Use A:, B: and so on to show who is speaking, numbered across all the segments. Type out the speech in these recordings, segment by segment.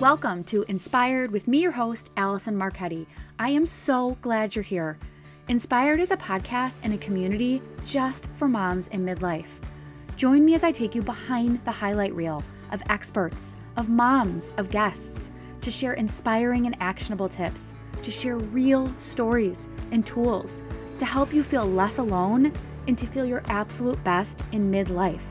A: Welcome to Inspired with me, your host, Allison Marketti. I am so glad you're here. Inspired is a podcast and a community just for moms in midlife. Join me as I take you behind the highlight reel of experts, of moms, of guests to share inspiring and actionable tips, to share real stories and tools to help you feel less alone and to feel your absolute best in midlife.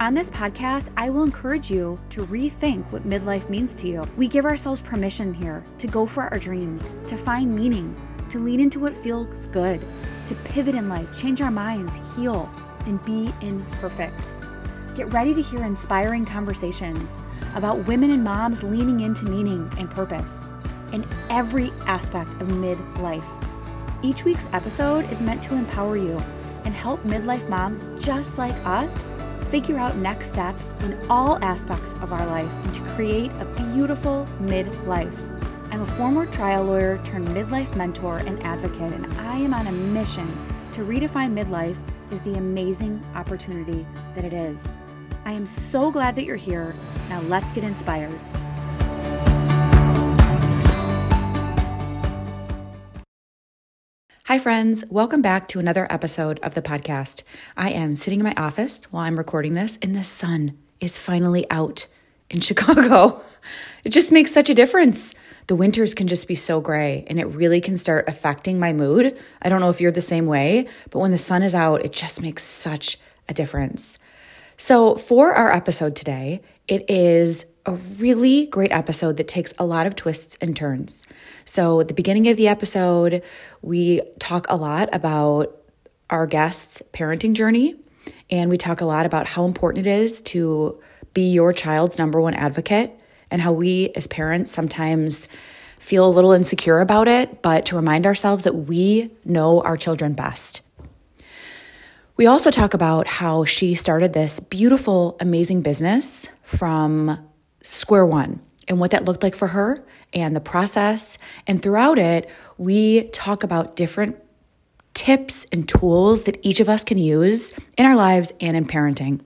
A: On this podcast, I will encourage you to rethink what midlife means to you. We give ourselves permission here to go for our dreams, to find meaning, to lean into what feels good, to pivot in life, change our minds, heal, and be imperfect. Get ready to hear inspiring conversations about women and moms leaning into meaning and purpose in every aspect of midlife. Each week's episode is meant to empower you and help midlife moms just like us figure out next steps in all aspects of our life and to create a beautiful midlife. I'm a former trial lawyer turned midlife mentor and advocate, and I am on a mission to redefine midlife as the amazing opportunity that it is. I am so glad that you're here. Now let's get inspired. Hi, friends. Welcome back to another episode of the podcast. I am sitting in my office while I'm recording this, and the sun is finally out in Chicago. It just makes such a difference. The winters can just be so gray, and it really can start affecting my mood. I don't know if you're the same way, but when the sun is out, it just makes such a difference. So, for our episode today, it is a really great episode that takes a lot of twists and turns. So, at the beginning of the episode, we talk a lot about our guests' parenting journey, and we talk a lot about how important it is to be your child's number one advocate and how we as parents sometimes feel a little insecure about it, but to remind ourselves that we know our children best. We also talk about how she started this beautiful, amazing business from square one and what that looked like for her and the process. And throughout it, we talk about different tips and tools that each of us can use in our lives and in parenting.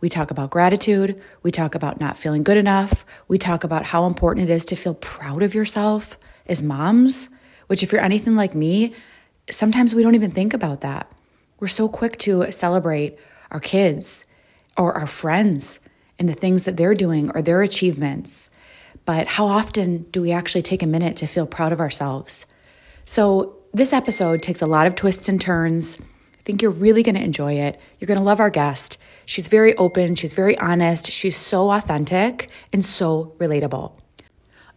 A: We talk about gratitude. We talk about not feeling good enough. We talk about how important it is to feel proud of yourself as moms, which, if you're anything like me, sometimes we don't even think about that. We're so quick to celebrate our kids or our friends and the things that they're doing or their achievements. But how often do we actually take a minute to feel proud of ourselves? So, this episode takes a lot of twists and turns. I think you're really going to enjoy it. You're going to love our guest. She's very open, she's very honest, she's so authentic and so relatable.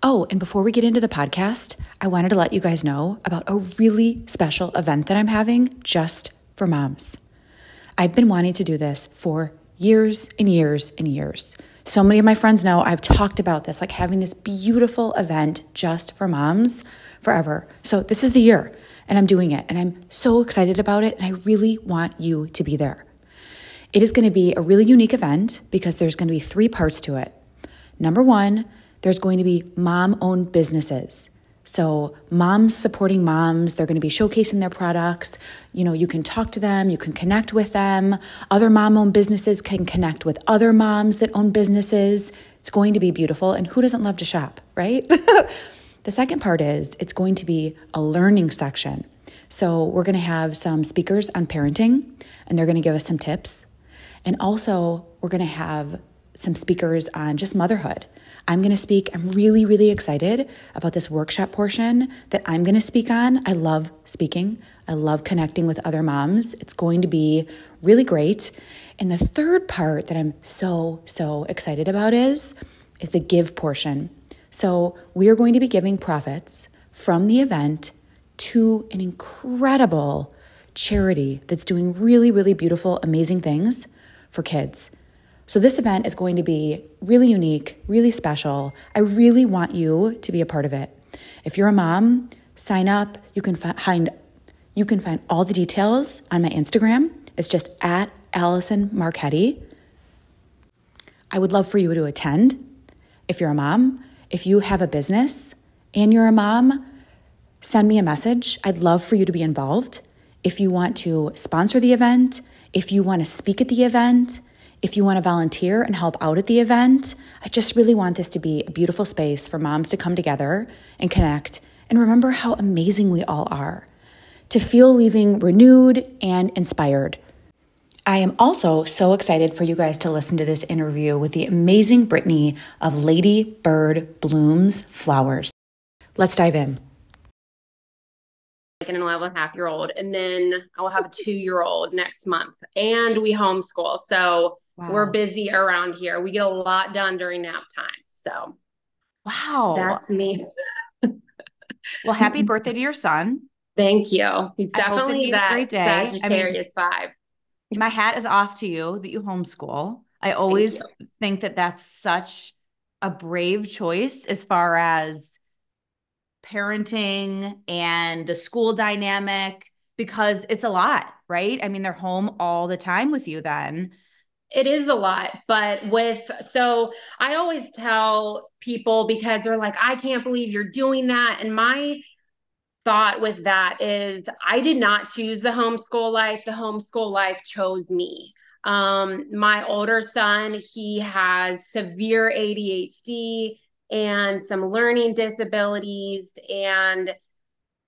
A: Oh, and before we get into the podcast, I wanted to let you guys know about a really special event that I'm having just for moms. I've been wanting to do this for years and years and years. So many of my friends know I've talked about this, like having this beautiful event just for moms forever. So this is the year, and I'm doing it, and I'm so excited about it, and I really want you to be there. It is going to be a really unique event because there's going to be three parts to it. Number one, there's going to be mom owned businesses. So, moms supporting moms, they're going to be showcasing their products. You know, you can talk to them, you can connect with them. Other mom owned businesses can connect with other moms that own businesses. It's going to be beautiful. And who doesn't love to shop, right? the second part is it's going to be a learning section. So, we're going to have some speakers on parenting, and they're going to give us some tips. And also, we're going to have some speakers on just motherhood. I'm going to speak. I'm really, really excited about this workshop portion that I'm going to speak on. I love speaking, I love connecting with other moms. It's going to be really great. And the third part that I'm so, so excited about is, is the give portion. So we are going to be giving profits from the event to an incredible charity that's doing really, really beautiful, amazing things for kids. So, this event is going to be really unique, really special. I really want you to be a part of it. If you're a mom, sign up. You can find you can find all the details on my Instagram. It's just at Allison Marketti. I would love for you to attend. If you're a mom, if you have a business and you're a mom, send me a message. I'd love for you to be involved. If you want to sponsor the event, if you want to speak at the event, If you want to volunteer and help out at the event, I just really want this to be a beautiful space for moms to come together and connect and remember how amazing we all are, to feel leaving renewed and inspired. I am also so excited for you guys to listen to this interview with the amazing Brittney of Lady Bird Blooms Flowers. Let's dive in.
B: Like an 11 and a half year old, and then I will have a two year old next month, and we homeschool. So wow. we're busy around here. We get a lot done during nap time. So,
A: wow,
B: that's me.
A: well, happy birthday to your son.
B: Thank you. He's definitely that great day. Sagittarius I mean, five.
A: My hat is off to you that you homeschool. I always think that that's such a brave choice as far as parenting and the school dynamic because it's a lot, right? I mean, they're home all the time with you then.
B: It is a lot, but with so I always tell people because they're like, I can't believe you're doing that. And my thought with that is I did not choose the homeschool life. The homeschool life chose me. Um, my older son, he has severe ADHD and some learning disabilities. And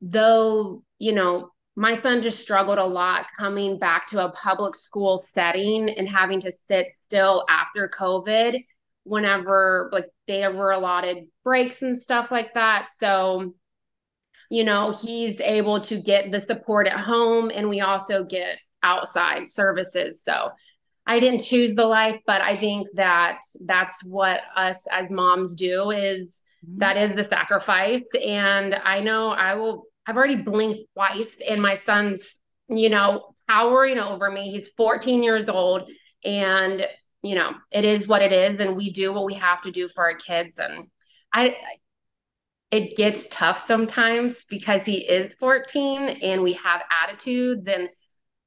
B: though, you know, my son just struggled a lot coming back to a public school setting and having to sit still after COVID whenever like they were allotted breaks and stuff like that. So, you know, he's able to get the support at home and we also get outside services. So I didn't choose the life, but I think that that's what us as moms do is mm-hmm. that is the sacrifice. And I know I will, I've already blinked twice and my son's, you know, towering over me. He's 14 years old and, you know, it is what it is. And we do what we have to do for our kids. And I, it gets tough sometimes because he is 14 and we have attitudes and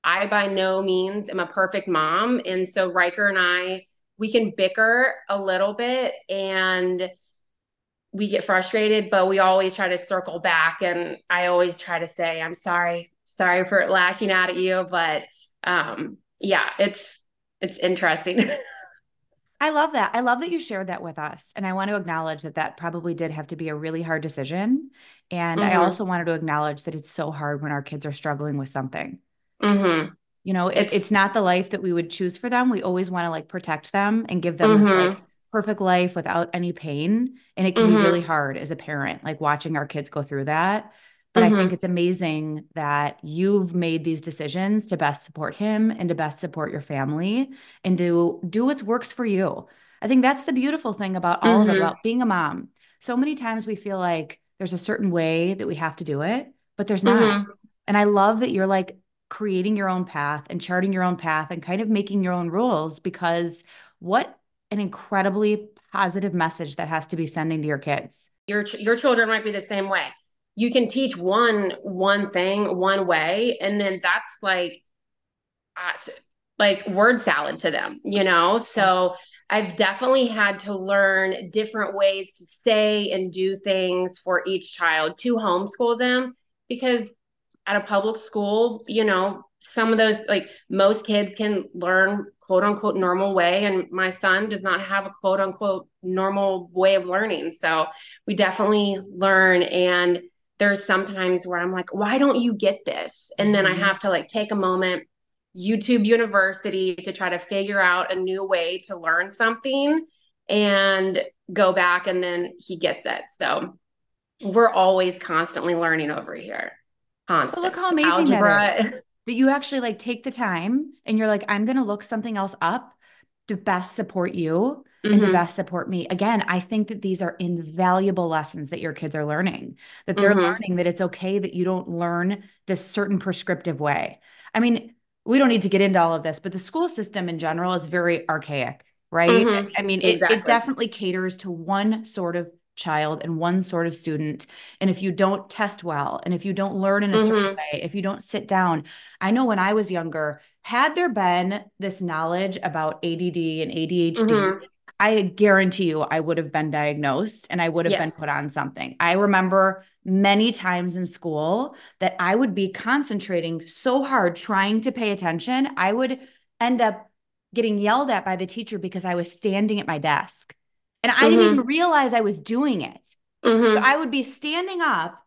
B: I by no means am a perfect mom. And so Riker and I, we can bicker a little bit and we get frustrated, but we always try to circle back. And I always try to say, I'm sorry, sorry for lashing out at you. But um, yeah, it's it's interesting.
A: I love that. I love that you shared that with us. And I want to acknowledge that that probably did have to be a really hard decision. And mm-hmm. I also wanted to acknowledge that it's so hard when our kids are struggling with something. Mm-hmm. You know, it, it's, it's not the life that we would choose for them. We always want to like protect them and give them mm-hmm. this like perfect life without any pain. And it can mm-hmm. be really hard as a parent, like watching our kids go through that. But I think mm-hmm. it's amazing that you've made these decisions to best support him and to best support your family and to do what works for you. I think that's the beautiful thing about all of it, mm-hmm. about being a mom. So many times we feel like there's a certain way that we have to do it, but there's not. Mm-hmm. And I love that you're like, creating your own path and charting your own path and kind of making your own rules because what an incredibly positive message that has to be sending to your kids.
B: Your your children might be the same way. You can teach one one thing one way and then that's like uh, like word salad to them, you know? So yes. I've definitely had to learn different ways to say and do things for each child to homeschool them because at a public school, you know, some of those like most kids can learn quote unquote normal way and my son does not have a quote unquote normal way of learning so we definitely learn and there's sometimes where i'm like why don't you get this and then i mm-hmm. have to like take a moment youtube university to try to figure out a new way to learn something and go back and then he gets it so we're always constantly learning over here constant.
A: Look how amazing Algebra. that is. That you actually like take the time and you're like, I'm going to look something else up to best support you mm-hmm. and to mm-hmm. best support me. Again, I think that these are invaluable lessons that your kids are learning, that they're mm-hmm. learning that it's okay that you don't learn this certain prescriptive way. I mean, we don't need to get into all of this, but the school system in general is very archaic, right? Mm-hmm. I mean, it, exactly. it definitely caters to one sort of child and one sort of student. And if you don't test well, and if you don't learn in a mm-hmm. certain way, if you don't sit down, I know when I was younger, had there been this knowledge about ADD and ADHD, mm-hmm. I guarantee you I would have been diagnosed and I would have yes. been put on something. I remember many times in school that I would be concentrating so hard trying to pay attention, I would end up getting yelled at by the teacher because I was standing at my desk. And I mm-hmm. didn't even realize I was doing it. Mm-hmm. So I would be standing up,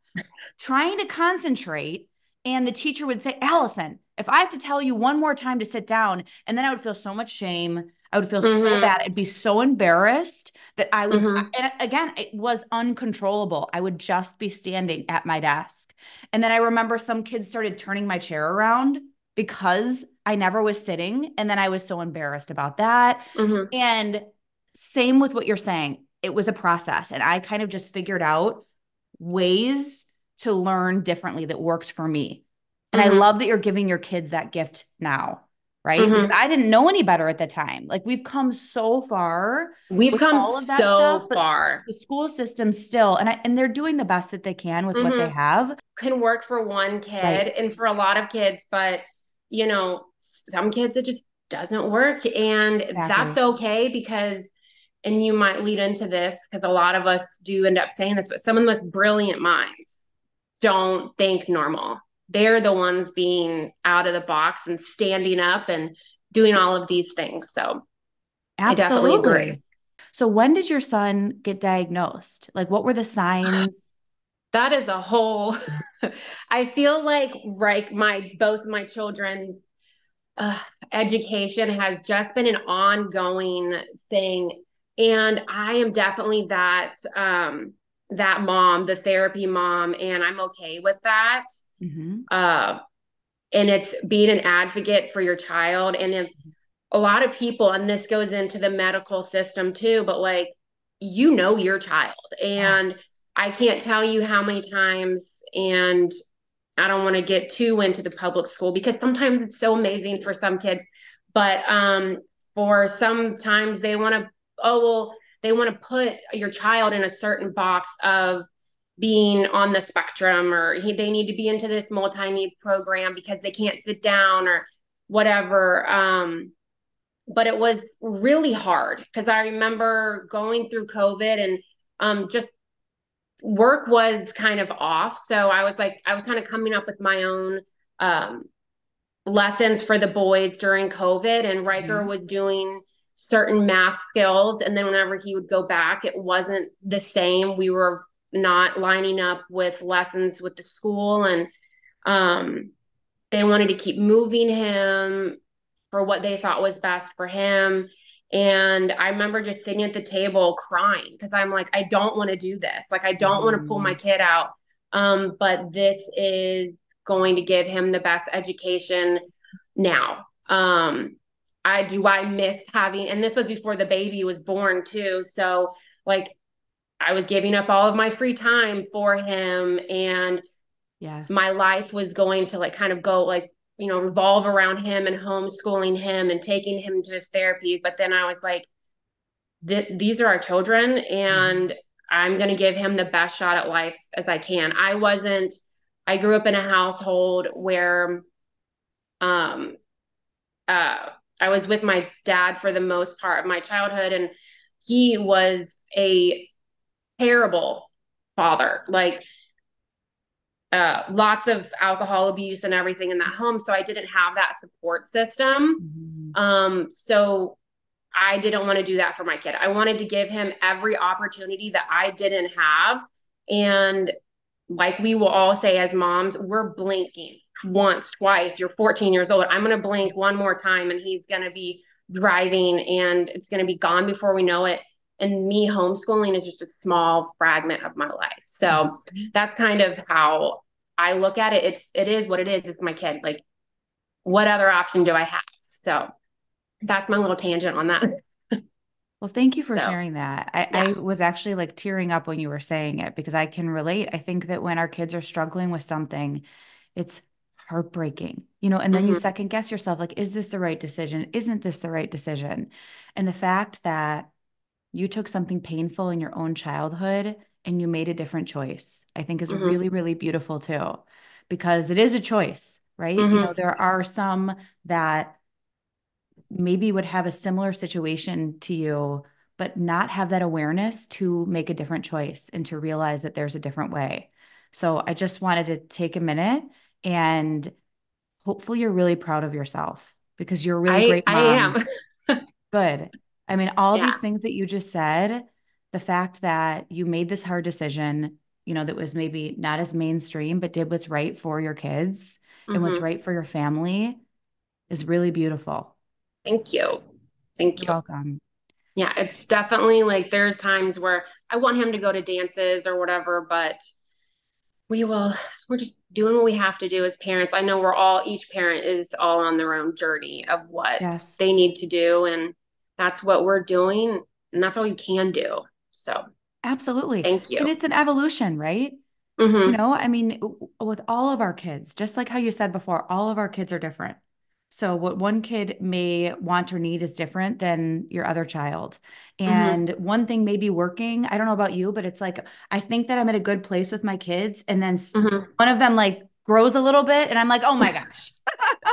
A: trying to concentrate, and the teacher would say, Allison, if I have to tell you one more time to sit down, and then I would feel so much shame. I would feel mm-hmm. so bad. I'd be so embarrassed that I would, mm-hmm. and again, it was uncontrollable. I would just be standing at my desk. And then I remember some kids started turning my chair around because I never was sitting. And then I was so embarrassed about that. Mm-hmm. And same with what you're saying, it was a process. And I kind of just figured out ways to learn differently that worked for me. And mm-hmm. I love that you're giving your kids that gift now, right? Mm-hmm. Because I didn't know any better at the time. Like we've come so far.
B: We've come all of that so stuff, far.
A: The school system still, and I, and they're doing the best that they can with mm-hmm. what they mm-hmm. have.
B: Can work for one kid right. and for a lot of kids, but you know, some kids it just doesn't work, and exactly. that's okay because. And you might lead into this because a lot of us do end up saying this, but some of the most brilliant minds don't think normal they're the ones being out of the box and standing up and doing all of these things. So Absolutely. I definitely agree.
A: So when did your son get diagnosed? Like what were the signs?
B: That is a whole I feel like right my both my children's uh, education has just been an ongoing thing and I am definitely that um that mom, the therapy mom and I'm okay with that. Mm-hmm. Uh, and it's being an advocate for your child. And if a lot of people, and this goes into the medical system too, but like, you know, your child. And yes. I can't tell you how many times, and I don't want to get too into the public school because sometimes it's so amazing for some kids, but um, for sometimes they want to, oh, well, they want to put your child in a certain box of being on the spectrum or he, they need to be into this multi needs program because they can't sit down or whatever. Um, but it was really hard because I remember going through COVID and um, just work was kind of off. So I was like, I was kind of coming up with my own um, lessons for the boys during COVID, and Riker mm-hmm. was doing certain math skills. And then whenever he would go back, it wasn't the same. We were not lining up with lessons with the school. And um, they wanted to keep moving him for what they thought was best for him. And i remember just sitting at the table crying because i'm like i don't want to do this. Like i don't want to pull my kid out. Um, but this is going to give him the best education now. Um, i do i miss having and this was before the baby was born too so like I was giving up all of my free time for him and yes. my life was going to like kind of go like you know revolve around him and homeschooling him and taking him to his therapies but then I was like these are our children and mm-hmm. I'm going to give him the best shot at life as I can. I wasn't I grew up in a household where um uh I was with my dad for the most part of my childhood and he was a terrible father. Like uh, lots of alcohol abuse and everything in that home. So I didn't have that support system. Mm-hmm. Um, so I didn't want to do that for my kid. I wanted to give him every opportunity that I didn't have. And like we will all say as moms, we're blinking once, twice. You're 14 years old. I'm going to blink one more time and he's going to be driving and it's going to be gone before we know it. And me homeschooling is just a small fragment of my life. So that's kind of how i look at it. It's it is what it is. It's my kid. Like what other option do i have? So that's my little tangent on that.
A: Well thank you for so, sharing that. I, yeah. I was actually like tearing up when you were saying it because i can relate. I think that when our kids are struggling with something it's heartbreaking you know and then mm-hmm. you second guess yourself like is this the right decision isn't this the right decision and the fact that you took something painful in your own childhood and you made a different choice i think is mm-hmm. really really beautiful too because it is a choice right mm-hmm. you know there are some that maybe would have a similar situation to you but not have that awareness to make a different choice and to realize that there's a different way so i just wanted to take a minute and hopefully you're really proud of yourself because you're a really I, great mom. I am. Good. I mean, all yeah. these things that you just said, the fact that you made this hard decision, you know, that was maybe not as mainstream, but did what's right for your kids mm-hmm. and what's mm-hmm. right for your family is really beautiful.
B: Thank you. Thank
A: You're you. Welcome.
B: Yeah, it's definitely like there's times where I want him to go to dances or whatever, but we will we're just doing what we have to do as parents. I know we're all each parent is all on their own journey of what yes. they need to do and that's what we're doing and that's all you can do. So
A: Absolutely.
B: Thank you.
A: And it's an evolution, right? Mm-hmm. You know, I mean, with all of our kids, just like how you said before, all of our kids are different. So, what one kid may want or need is different than your other child. Mm-hmm. And mm-hmm. one thing may be working. I don't know about you, but it's like, I think that I'm at a good place with my kids. And then mm-hmm. one of them like grows a little bit, and I'm like, oh my gosh.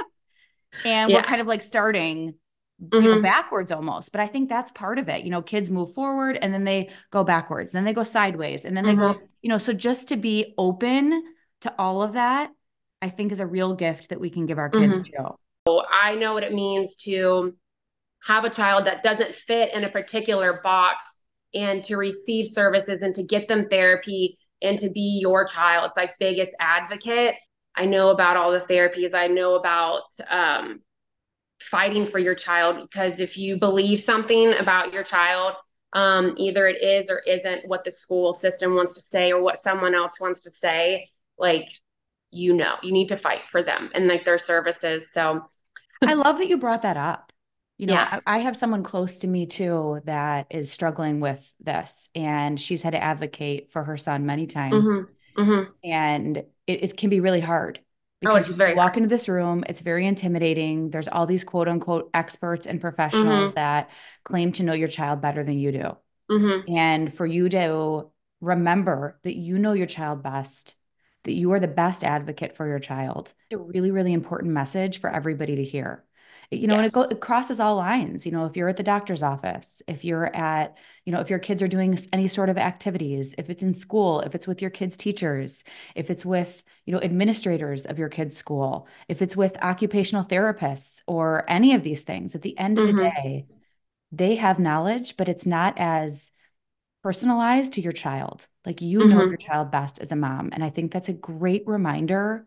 A: and yeah. we're kind of like starting you know, mm-hmm. backwards almost. But I think that's part of it. You know, kids move forward and then they go backwards, then they go sideways, and then they go, mm-hmm. you know, so just to be open to all of that, I think is a real gift that we can give our kids mm-hmm. too.
B: I know what it means to have a child that doesn't fit in a particular box and to receive services and to get them therapy and to be your child's like biggest advocate. I know about all the therapies. I know about um, fighting for your child because if you believe something about your child, um, either it is or isn't what the school system wants to say or what someone else wants to say, like you know, you need to fight for them and like their services. So
A: I love that you brought that up. You know, yeah. I, I, have someone close to me too that is struggling with this, and she's had to advocate for her son many times. Mm-hmm. Mm-hmm. And it, it, can be really hard
B: because oh, it's very
A: you walk hard. into this room, it's very intimidating. There's all these quote unquote experts and professionals mm-hmm. that claim to know your child better than you do. Mm-hmm. And for you to remember that you know your child best that you are the best advocate for your child. It's a really, really important message for everybody to hear. You know, yes. and it, go, it crosses all lines. You know, if you're at the doctor's office, if you're at, you know, if your kids are doing any sort of activities, if it's in school, if it's with your kids' teachers, if it's with, you know, administrators of your kids' school, if it's with occupational therapists or any of these things, at the end of mm-hmm. the day, they have knowledge, but it's not as personalized to your child. Like you mm-hmm. know your child best as a mom. And I think that's a great reminder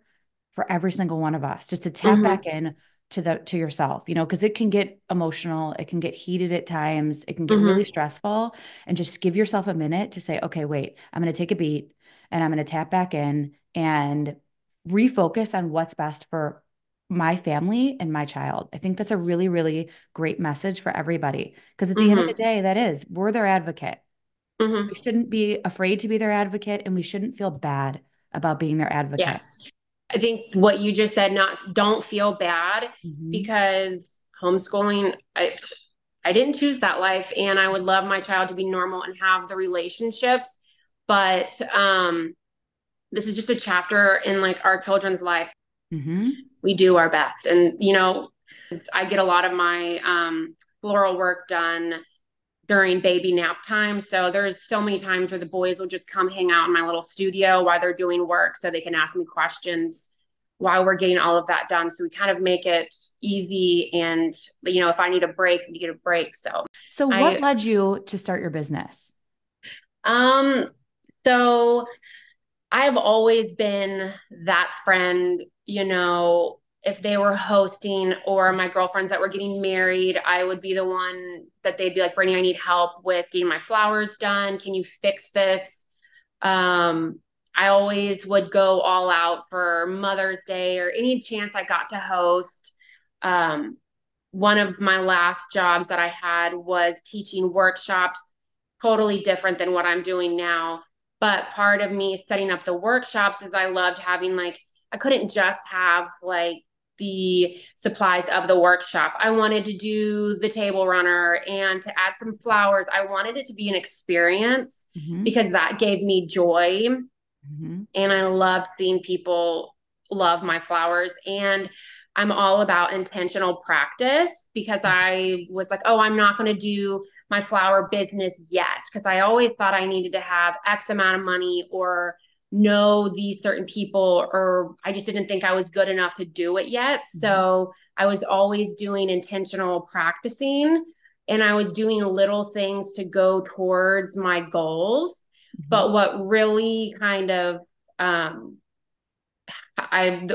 A: for every single one of us just to tap mm-hmm. back in to the to yourself you know because it can get emotional it can get heated at times it can get mm-hmm. really stressful and just give yourself a minute to say okay wait i'm going to take a beat and i'm going to tap back in and refocus on what's best for my family and my child i think that's a really really great message for everybody because at the mm-hmm. end of mm-hmm. the day that is we're their advocate Mm-hmm. We shouldn't be afraid to be their advocate and we shouldn't feel bad about being their advocate.
B: Yes. I think what you just said, not don't feel bad mm-hmm. because homeschooling, I I didn't choose that life and I would love my child to be normal and have the relationships. But um this is just a chapter in like our children's life. Mm-hmm. We do our best. And you know, I get a lot of my um floral work done during baby nap time. So there's so many times where the boys will just come hang out in my little studio while they're doing work so they can ask me questions while we're getting all of that done. So we kind of make it easy and you know, if I need a break, you get a break. So
A: So what I, led you to start your business?
B: Um so I've always been that friend, you know, if they were hosting or my girlfriends that were getting married, I would be the one that they'd be like, Brittney, I need help with getting my flowers done. Can you fix this? Um, I always would go all out for Mother's Day or any chance I got to host. Um, one of my last jobs that I had was teaching workshops, totally different than what I'm doing now. But part of me setting up the workshops is I loved having like, I couldn't just have like the supplies of the workshop. I wanted to do the table runner and to add some flowers. I wanted it to be an experience mm-hmm. because that gave me joy. Mm-hmm. And I loved seeing people love my flowers. And I'm all about intentional practice because I was like, oh, I'm not going to do my flower business yet because I always thought I needed to have X amount of money or know these certain people or I just didn't think I was good enough to do it yet. Mm-hmm. So I was always doing intentional practicing and I was doing little things to go towards my goals. Mm-hmm. But what really kind of um I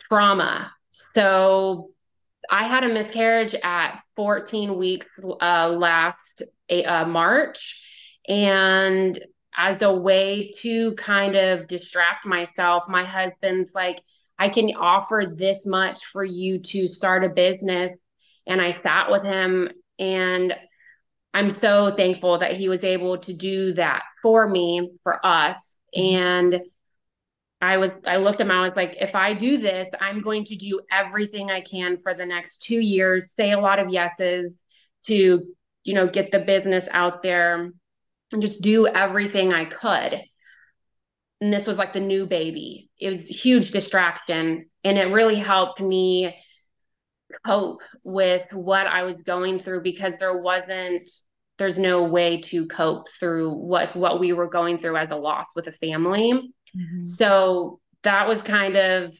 B: trauma. So I had a miscarriage at 14 weeks uh, last uh, March. And as a way to kind of distract myself, my husband's like, I can offer this much for you to start a business. And I sat with him and I'm so thankful that he was able to do that for me, for us. Mm-hmm. And I was, I looked at him, I was like, if I do this, I'm going to do everything I can for the next two years, say a lot of yeses to, you know, get the business out there and just do everything I could. And this was like the new baby. It was a huge distraction. And it really helped me cope with what I was going through because there wasn't there's no way to cope through what what we were going through as a loss with a family. Mm-hmm. So that was kind of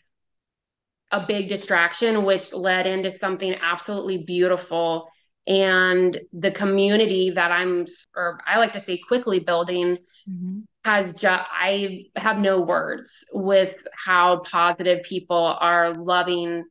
B: a big distraction which led into something absolutely beautiful and the community that I'm or I like to say quickly building mm-hmm. has just I have no words with how positive people are loving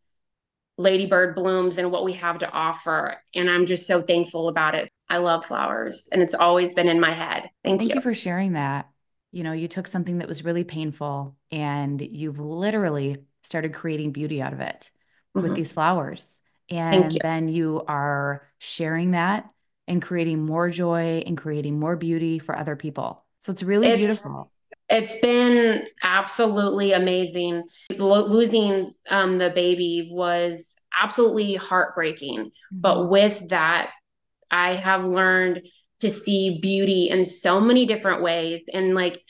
B: Lady Bird Blooms and what we have to offer. And I'm just so thankful about it. I love flowers and it's always been in my head. Thank,
A: Thank
B: you.
A: you for sharing that. You know, you took something that was really painful and you've literally started creating beauty out of it mm-hmm. with these flowers. And you. then you are sharing that and creating more joy and creating more beauty for other people. So it's really it's, beautiful.
B: It's been absolutely amazing. Lo- losing um, the baby was absolutely heartbreaking. Mm-hmm. But with that, I have learned to see beauty in so many different ways. And like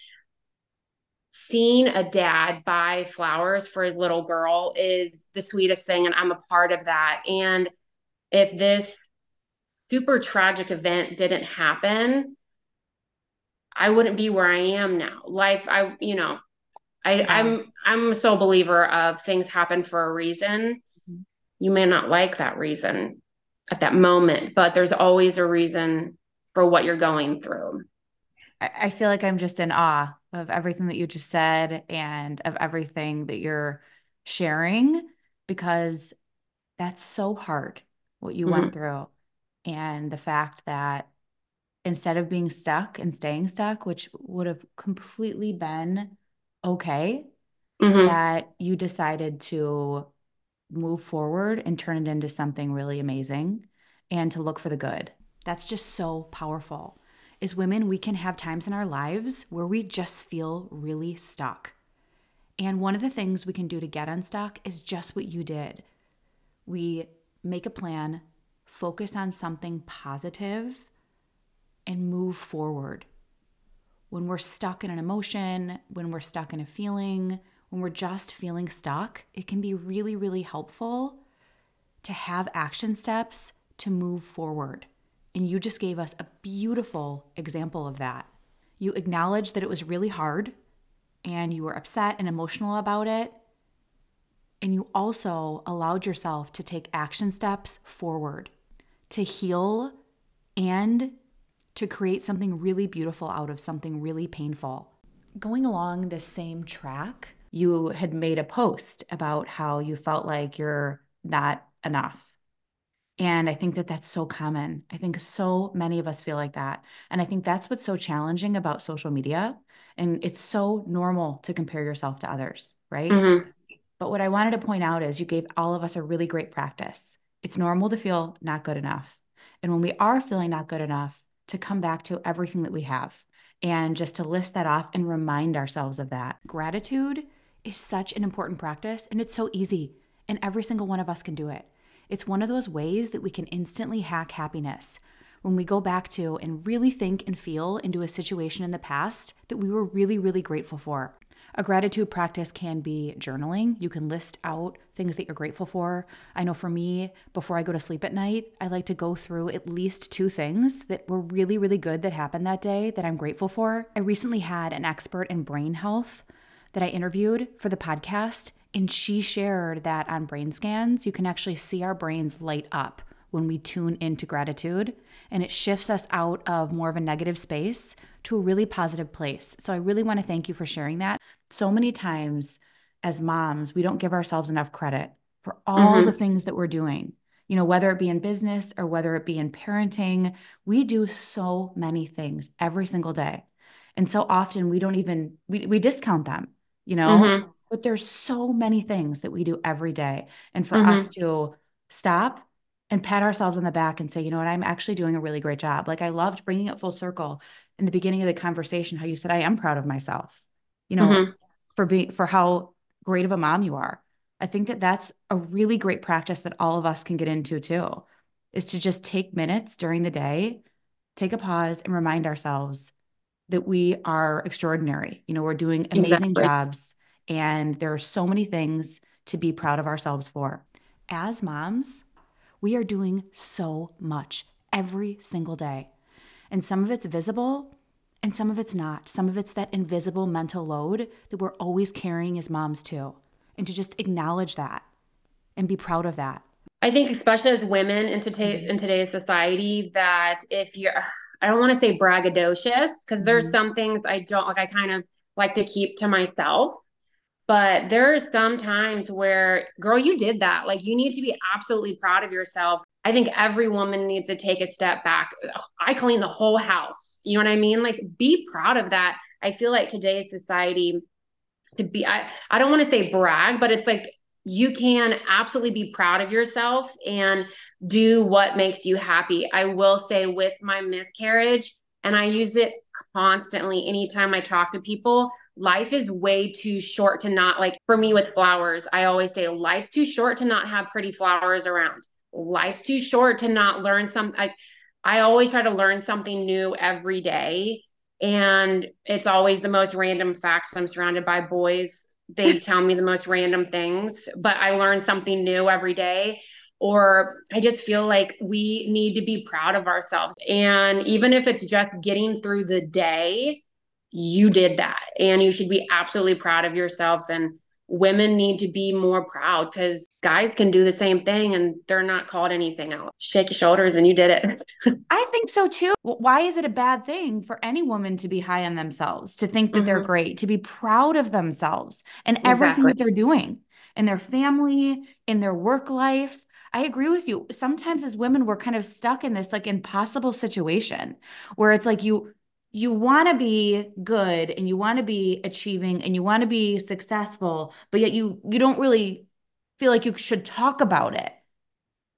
B: seeing a dad buy flowers for his little girl is the sweetest thing. And I'm a part of that. And if this super tragic event didn't happen, I wouldn't be where I am now. Life, I, you know, I, yeah. I'm, I'm a sole believer of things happen for a reason. Mm-hmm. You may not like that reason at that moment, but there's always a reason for what you're going through.
A: I feel like I'm just in awe of everything that you just said and of everything that you're sharing because that's so hard what you mm-hmm. went through. And the fact that instead of being stuck and staying stuck, which would have completely been okay, mm-hmm. that you decided to move forward and turn it into something really amazing and to look for the good. That's just so powerful. As women, we can have times in our lives where we just feel really stuck. And one of the things we can do to get unstuck is just what you did. We make a plan, focus on something positive, and move forward. When we're stuck in an emotion, when we're stuck in a feeling, when we're just feeling stuck, it can be really, really helpful to have action steps to move forward. And you just gave us a beautiful example of that. You acknowledged that it was really hard and you were upset and emotional about it. And you also allowed yourself to take action steps forward to heal and to create something really beautiful out of something really painful. Going along this same track, you had made a post about how you felt like you're not enough and I think that that's so common. I think so many of us feel like that. And I think that's what's so challenging about social media. And it's so normal to compare yourself to others, right? Mm-hmm. But what I wanted to point out is you gave all of us a really great practice. It's normal to feel not good enough. And when we are feeling not good enough, to come back to everything that we have and just to list that off and remind ourselves of that. Gratitude is such an important practice and it's so easy, and every single one of us can do it. It's one of those ways that we can instantly hack happiness when we go back to and really think and feel into a situation in the past that we were really, really grateful for. A gratitude practice can be journaling. You can list out things that you're grateful for. I know for me, before I go to sleep at night, I like to go through at least two things that were really, really good that happened that day that I'm grateful for. I recently had an expert in brain health that I interviewed for the podcast, and she shared that on brain scans, you can actually see our brains light up when we tune into gratitude and it shifts us out of more of a negative space to a really positive place. So I really want to thank you for sharing that. So many times as moms, we don't give ourselves enough credit for all mm-hmm. the things that we're doing. You know, whether it be in business or whether it be in parenting, we do so many things every single day. And so often we don't even we we discount them, you know? Mm-hmm. But there's so many things that we do every day. And for mm-hmm. us to stop and pat ourselves on the back and say, you know what, I'm actually doing a really great job. Like I loved bringing it full circle in the beginning of the conversation, how you said, I am proud of myself, you know, mm-hmm. for being, for how great of a mom you are. I think that that's a really great practice that all of us can get into too, is to just take minutes during the day, take a pause and remind ourselves that we are extraordinary. You know, we're doing amazing exactly. jobs and there are so many things to be proud of ourselves for. As moms, we are doing so much every single day. And some of it's visible and some of it's not. Some of it's that invisible mental load that we're always carrying as moms too. And to just acknowledge that and be proud of that.
B: I think, especially as women in, today, in today's society, that if you're, I don't want to say braggadocious, because there's mm-hmm. some things I don't like, I kind of like to keep to myself. But there are some times where, girl, you did that. Like, you need to be absolutely proud of yourself. I think every woman needs to take a step back. I clean the whole house. You know what I mean? Like, be proud of that. I feel like today's society, to be, I, I don't want to say brag, but it's like you can absolutely be proud of yourself and do what makes you happy. I will say, with my miscarriage, and I use it constantly anytime I talk to people life is way too short to not like for me with flowers i always say life's too short to not have pretty flowers around. Life's too short to not learn something like i always try to learn something new every day and it's always the most random facts. I'm surrounded by boys. They tell me the most random things but i learn something new every day or I just feel like we need to be proud of ourselves. And even if it's just getting through the day, you did that and you should be absolutely proud of yourself and women need to be more proud because guys can do the same thing and they're not called anything else shake your shoulders and you did it
A: i think so too why is it a bad thing for any woman to be high on themselves to think that mm-hmm. they're great to be proud of themselves and everything exactly. that they're doing in their family in their work life I agree with you. Sometimes as women, we're kind of stuck in this like impossible situation where it's like you you want to be good and you want to be achieving and you want to be successful but yet you you don't really feel like you should talk about it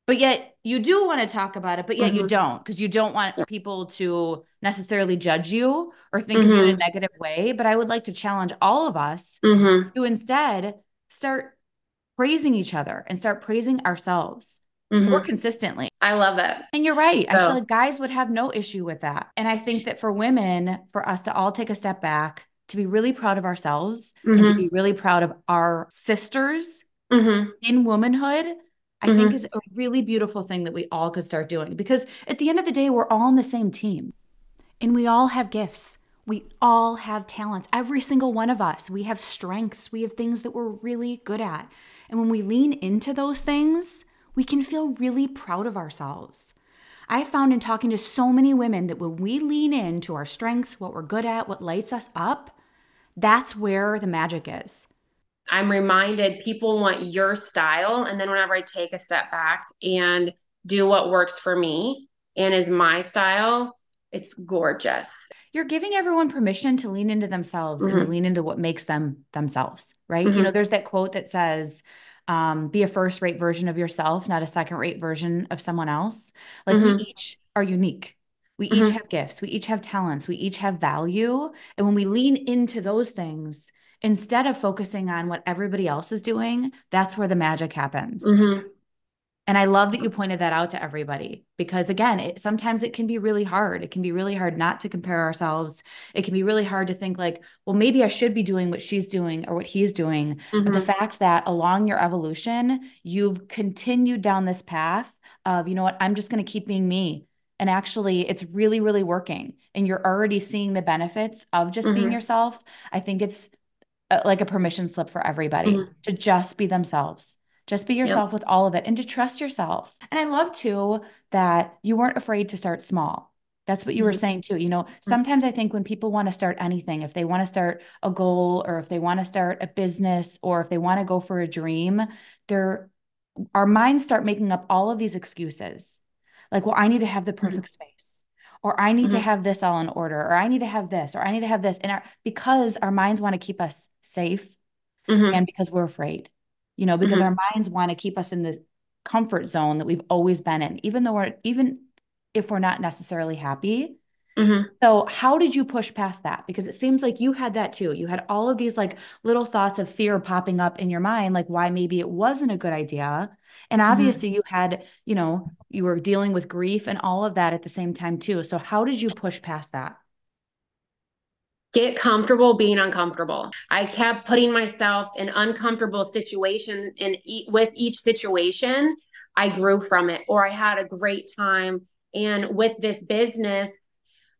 A: but yet you do want to talk about it but yet mm-hmm. you don't because you don't want people to necessarily judge you or think mm-hmm. of you in a mm-hmm. negative way but i would like to challenge all of us mm-hmm. to instead start praising each other and start praising ourselves mm-hmm. more consistently.
B: I love it.
A: And you're right. So. I feel like guys would have no issue with that. And I think that for women, for us to all take a step back, to be really proud of ourselves mm-hmm. and to mm-hmm. be really proud of our sisters mm-hmm. in womanhood, I think mm-hmm. is a really beautiful thing that we all could start doing because at the end of the day, we're all on the same team and we all have gifts. We all have talents, every single one of us. We have strengths, we have things that we're really good at. And when we lean into those things, we can feel really proud of ourselves. I found in talking to so many women that when we lean into our strengths, what we're good at, what lights us up, that's where the magic is.
B: I'm reminded people want your style. And then whenever I take a step back and do what works for me and is my style, it's gorgeous.
A: You're giving everyone permission to lean into themselves mm-hmm. and to mm-hmm. lean into what makes them themselves, right? Mm-hmm. You know, there's that quote that says, um, be a first rate version of yourself, not a second rate version of someone else. Like mm-hmm. we each are unique. We mm-hmm. each have gifts. We each have talents. We each have value. And when we lean into those things, instead of focusing on what everybody else is doing, that's where the magic happens. Mm-hmm. And I love that you pointed that out to everybody because again, it sometimes it can be really hard. It can be really hard not to compare ourselves. It can be really hard to think like, well, maybe I should be doing what she's doing or what he's doing. Mm-hmm. But the mm-hmm. fact that along your evolution, you've continued down this path of, you know what, I'm just going to keep being me. And actually, it's really, really working. And you're already seeing the benefits of just mm-hmm. being yourself. I think it's a, uh, like a permission slip for everybody mm-hmm. to just be themselves Just be yourself yep. with all of it and to trust yourself. And I love too that you weren't afraid to start small. That's what you mm-hmm. were saying too. You know, mm-hmm. sometimes I think when people want to start anything, if they want to start a goal or if they want to start a business or if they want to go for a dream, they're our minds start making up all of these excuses. Like, well, I need to have the mm-hmm. perfect mm-hmm. space, or I need mm-hmm. to have this all in order, or I need to have this, or I need to have this. And our, because our minds want to keep us safe mm-hmm. and because we're afraid, you know, because mm-hmm. our minds want to keep us in the comfort zone that we've always been in, even though we're, even if we're not necessarily happy, Mm-hmm. So, how did you push past that? Because it seems like you had that too. You had all of these like little thoughts of fear popping up in your mind, like why maybe it wasn't a good idea. And mm-hmm. obviously, mm-hmm. you had, you know, you were dealing with grief and all of that at the same time too. So, how did you push past that?
B: Get comfortable being uncomfortable. I kept putting myself in uncomfortable situations, and with each situation, I grew from it, or I had a great time. And with this business,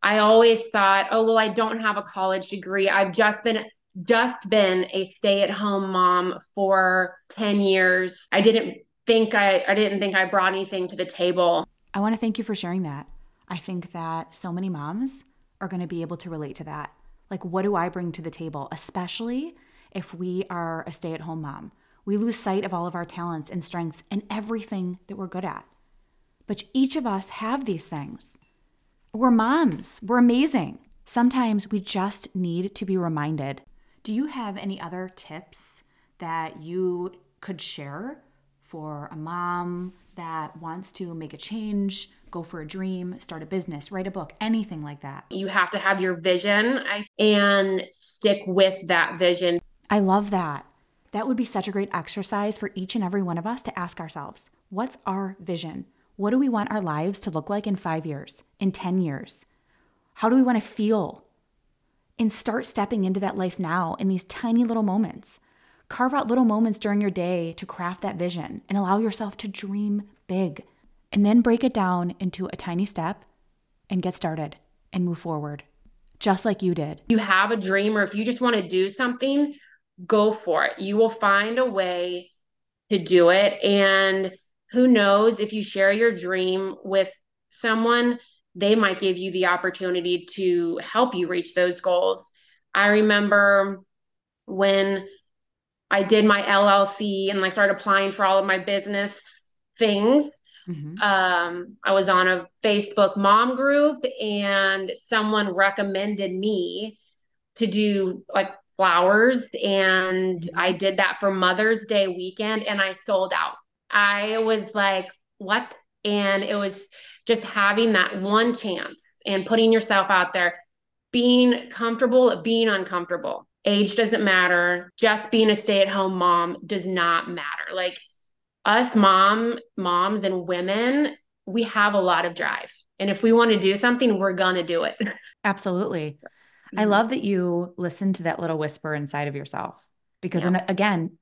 B: I always thought, oh, well, I don't have a college degree. I've just been just been a stay-at-home mom for 10 years. I didn't think I I didn't think I brought anything to the table.
A: I want to thank you for sharing that. I think that so many moms are going to be able to relate to that. Like what do I bring to the table, especially if we are a stay-at-home mom? We lose sight of all of our talents and strengths and everything that we're good at. But each of us have these things. We're moms. We're amazing. Sometimes we just need to be reminded. Do you have any other tips that you could share for a mom that wants to make a change, go for a dream, start a business, write a book, anything like that?
B: You have to have your vision and stick with that vision.
A: I love that. That would be such a great exercise for each and every one of us to ask ourselves what's our vision? What do we want our lives to look like in five years, in 10 years? How do we want to feel? And start stepping into that life now in these tiny little moments. Carve out little moments during your day to craft that vision and allow yourself to dream big. And then break it down into a tiny step and get started and move forward, just like you did.
B: You have a dream, or if you just want to do something, go for it. You will find a way to do it. And who knows if you share your dream with someone, they might give you the opportunity to help you reach those goals. I remember when I did my LLC and I started applying for all of my business things. Mm-hmm. Um, I was on a Facebook mom group and someone recommended me to do like flowers. And mm-hmm. I did that for Mother's Day weekend and I sold out. I was like, what? And it was just having that one chance and putting yourself out there, being comfortable, being uncomfortable. Age doesn't matter. Just being a stay at home mom does not matter. Like us mom, moms and women, we have a lot of drive. And if we want to do something, we're going to do it.
A: Absolutely. Mm-hmm. I love that you listen to that little whisper inside of yourself because, yeah. again,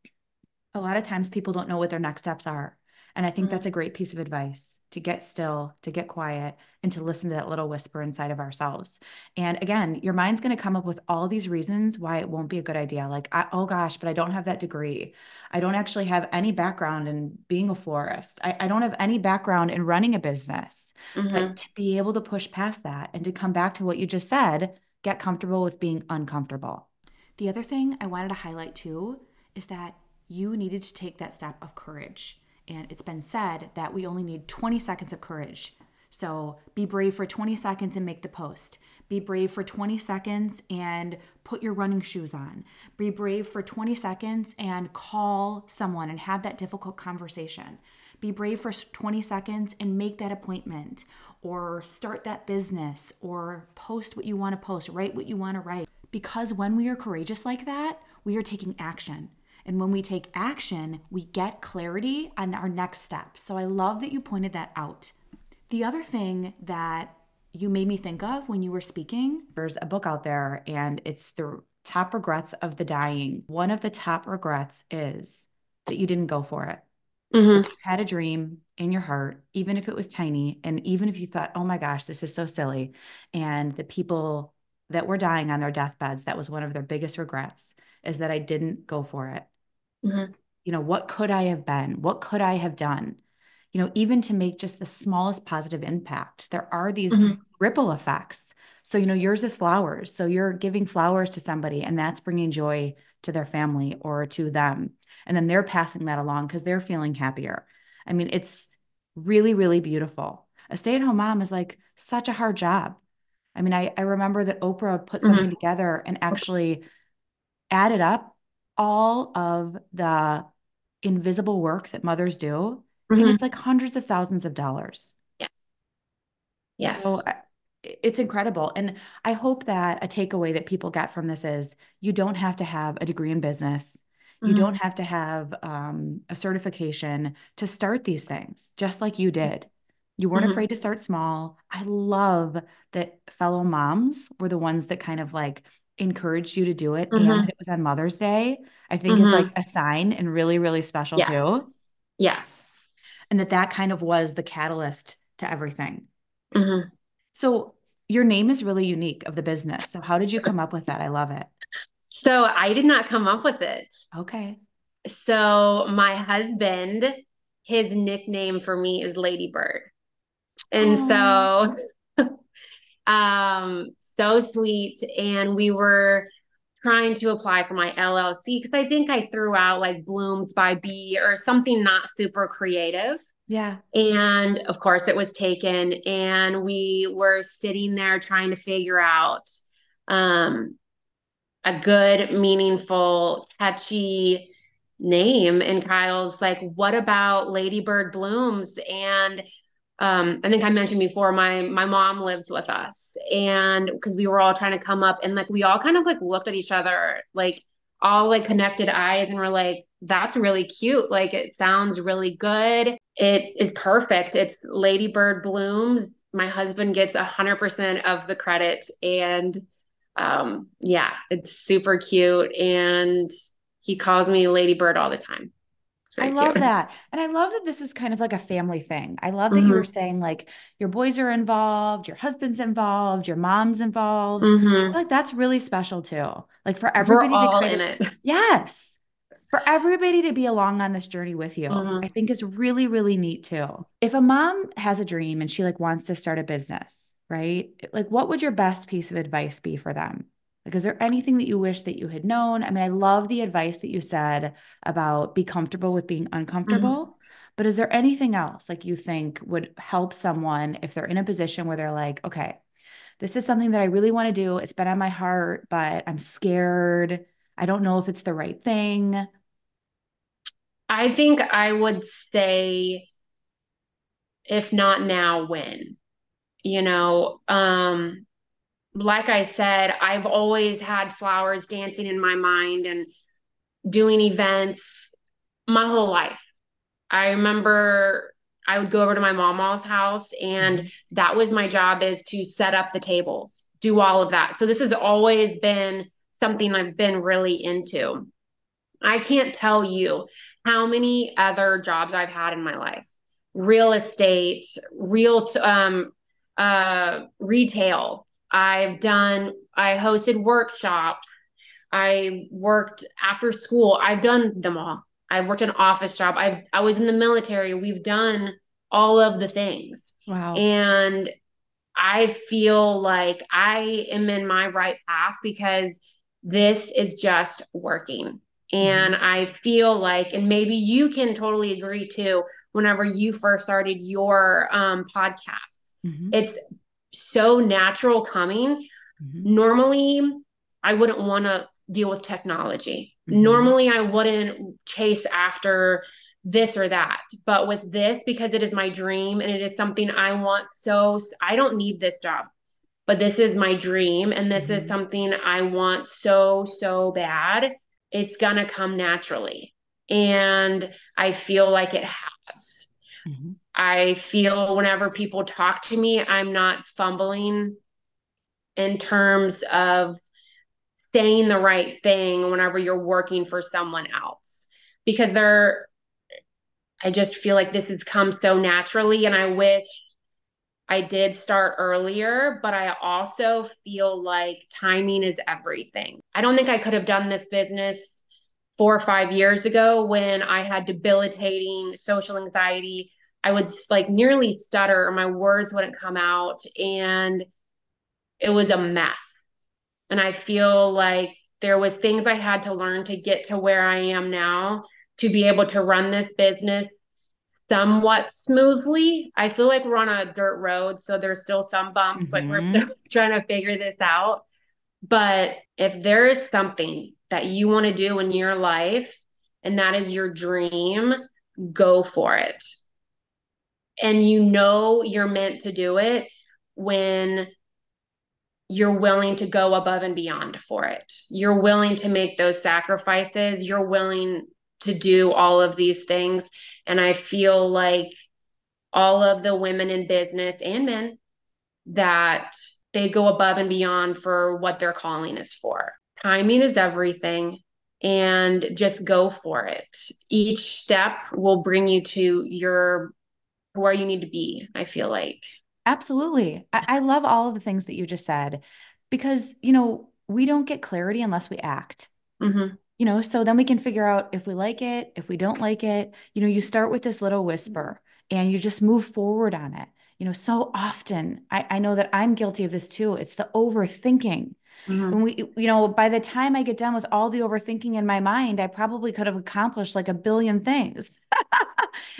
A: a lot of times people don't know what their next steps are. And I think mm-hmm. that's a great piece of advice to get still, to get quiet, and to listen to that little whisper inside of ourselves. And again, your mind's going to come up with all these reasons why it won't be a good idea. Like, I, oh gosh, but I don't have that degree. I don't actually have any background in being a florist. I, I don't have any background in running a business. Mm-hmm. But to be able to push past that and to come back to what you just said, get comfortable with being uncomfortable. The other thing I wanted to highlight too is that you needed to take that step of courage. And it's been said that we only need 20 seconds of courage. So be brave for 20 seconds and make the post. Be brave for 20 seconds and put your running shoes on. Be brave for 20 seconds and call someone and have that difficult conversation. Be brave for 20 seconds and make that appointment or start that business or post what you want to post, write what you want to write. Because when we are courageous like that, we are taking action. And when we take action, we get clarity on our next steps. So I love that you pointed that out. The other thing that you made me think of when you were speaking, there's a book out there and it's the top regrets of the dying. One of the top regrets is that you didn't go for it. Mm-hmm. So you had a dream in your heart, even if it was tiny, and even if you thought, oh my gosh, this is so silly, and the people that were dying on their deathbeds, that was one of their biggest regrets, is that I didn't go for it. Mm-hmm. you know, what could I have been? What could I have done? You know, even to make just the smallest positive impact, there are these mm-hmm. ripple effects. So, you know, yours is flowers. So you're giving flowers to somebody and that's bringing joy to their family or to them. And then they're passing that along because they're feeling happier. I mean, it's really, really beautiful. A stay at home mom is like such a hard job. I mean, I, I remember that Oprah put something mm-hmm. together and actually added up all of the invisible work that mothers do. Mm-hmm. And it's like hundreds of thousands of dollars.
B: Yeah. Yes.
A: So it's incredible. And I hope that a takeaway that people get from this is you don't have to have a degree in business. You mm-hmm. don't have to have um, a certification to start these things, just like you did. You weren't mm-hmm. afraid to start small. I love that fellow moms were the ones that kind of like encouraged you to do it. Mm-hmm. And it was on Mother's Day, I think is like mm-hmm. a sign and really, really special
B: yes.
A: too.
B: Yes.
A: And that that kind of was the catalyst to everything.
B: Mm-hmm.
A: So your name is really unique of the business. So how did you come up with that? I love it.
B: So I did not come up with it.
A: Okay.
B: So my husband, his nickname for me is Ladybird. And Aww. so um so sweet and we were trying to apply for my LLC because I think I threw out like Blooms by B or something not super creative.
A: Yeah.
B: And of course, it was taken, and we were sitting there trying to figure out um, a good, meaningful, catchy name. And Kyle's like, What about Lady Bird Blooms? And um, I think I mentioned before, my my mom lives with us, and because we were all trying to come up, and like we all kind of like looked at each other, like all like connected eyes, and we're like, "That's really cute. Like it sounds really good." it is perfect. It's Lady Bird Blooms. My husband gets a hundred percent of the credit. And um, yeah, it's super cute. And he calls me Ladybird all the time.
A: I love cute. that. And I love that this is kind of like a family thing. I love that mm-hmm. you were saying like your boys are involved, your husband's involved, your mom's involved. Mm-hmm. Like that's really special too. Like for everybody
B: we're all to kind in it.
A: Yes for everybody to be along on this journey with you mm-hmm. i think is really really neat too if a mom has a dream and she like wants to start a business right like what would your best piece of advice be for them like is there anything that you wish that you had known i mean i love the advice that you said about be comfortable with being uncomfortable mm-hmm. but is there anything else like you think would help someone if they're in a position where they're like okay this is something that i really want to do it's been on my heart but i'm scared i don't know if it's the right thing
B: I think I would say, if not now, when? You know, um, like I said, I've always had flowers dancing in my mind and doing events my whole life. I remember I would go over to my mom's house and mm-hmm. that was my job is to set up the tables, do all of that. So this has always been something I've been really into. I can't tell you how many other jobs I've had in my life real estate, real um, uh, retail. I've done, I hosted workshops. I worked after school. I've done them all. I worked an office job. I I was in the military. We've done all of the things.
A: Wow.
B: And I feel like I am in my right path because this is just working. And mm-hmm. I feel like, and maybe you can totally agree too, whenever you first started your um, podcasts, mm-hmm. it's so natural coming. Mm-hmm. Normally, I wouldn't want to deal with technology. Mm-hmm. Normally, I wouldn't chase after this or that. But with this, because it is my dream and it is something I want so, I don't need this job, but this is my dream. And this is mm-hmm. something I want so, so bad it's going to come naturally. And I feel like it has. Mm-hmm. I feel whenever people talk to me, I'm not fumbling in terms of saying the right thing whenever you're working for someone else because they're I just feel like this has come so naturally and I wish I did start earlier, but I also feel like timing is everything. I don't think I could have done this business four or five years ago when I had debilitating social anxiety. I would like nearly stutter or my words wouldn't come out and it was a mess. And I feel like there was things I had to learn to get to where I am now to be able to run this business somewhat smoothly. I feel like we're on a dirt road, so there's still some bumps. Mm-hmm. Like we're mm-hmm. still trying to figure this out. But if there is something that you want to do in your life and that is your dream, go for it. And you know you're meant to do it when you're willing to go above and beyond for it. You're willing to make those sacrifices. You're willing to do all of these things. And I feel like all of the women in business and men that they go above and beyond for what their calling is for. Timing is everything and just go for it. Each step will bring you to your where you need to be, I feel like.
A: Absolutely. I, I love all of the things that you just said because, you know, we don't get clarity unless we act. Mm-hmm. You know, so then we can figure out if we like it, if we don't like it. You know, you start with this little whisper and you just move forward on it. You know, so often I, I know that I'm guilty of this too. It's the overthinking. Mm-hmm. When we, you know, by the time I get done with all the overthinking in my mind, I probably could have accomplished like a billion things.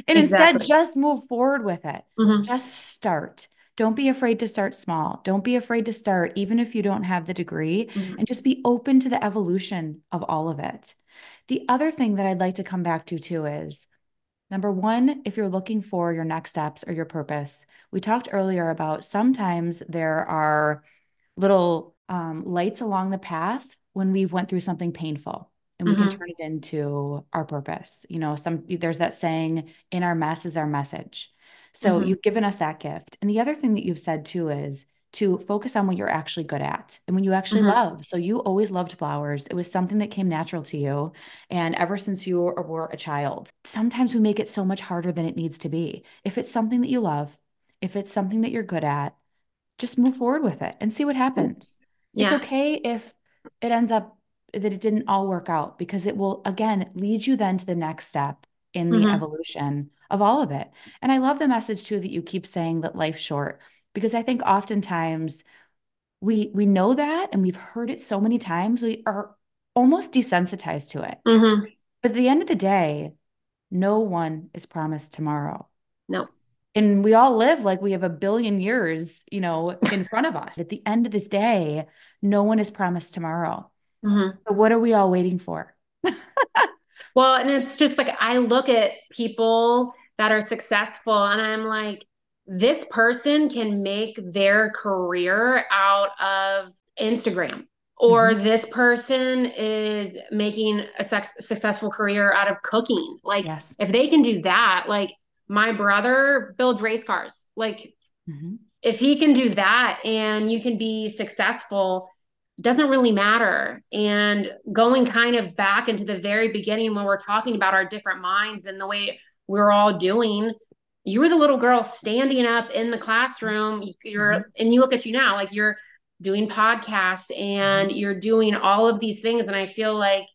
A: and exactly. instead, just move forward with it. Mm-hmm. Just start. Don't be afraid to start small. Don't be afraid to start, even if you don't have the degree, mm-hmm. and just be open to the evolution of all of it. The other thing that I'd like to come back to too is number one, if you're looking for your next steps or your purpose, we talked earlier about sometimes there are little um, lights along the path when we've went through something painful and we mm-hmm. can turn it into our purpose you know some there's that saying in our mess is our message so mm-hmm. you've given us that gift and the other thing that you've said too is to focus on what you're actually good at and when you actually mm-hmm. love so you always loved flowers it was something that came natural to you and ever since you were a child sometimes we make it so much harder than it needs to be if it's something that you love if it's something that you're good at just move forward with it and see what happens yeah. It's okay if it ends up that it didn't all work out because it will again lead you then to the next step in the mm-hmm. evolution of all of it. And I love the message too that you keep saying that life's short because I think oftentimes we we know that and we've heard it so many times we are almost desensitized to it. Mm-hmm. But at the end of the day, no one is promised tomorrow.
B: No
A: and we all live like we have a billion years, you know, in front of us. At the end of this day, no one is promised tomorrow. Mm-hmm. So what are we all waiting for?
B: well, and it's just like I look at people that are successful and I'm like, this person can make their career out of Instagram or mm-hmm. this person is making a sex- successful career out of cooking. Like, yes. if they can do that, like my brother builds race cars. Like mm-hmm. if he can do that and you can be successful, doesn't really matter. And going kind of back into the very beginning when we're talking about our different minds and the way we're all doing, you were the little girl standing up in the classroom. You're mm-hmm. and you look at you now, like you're doing podcasts and you're doing all of these things. And I feel like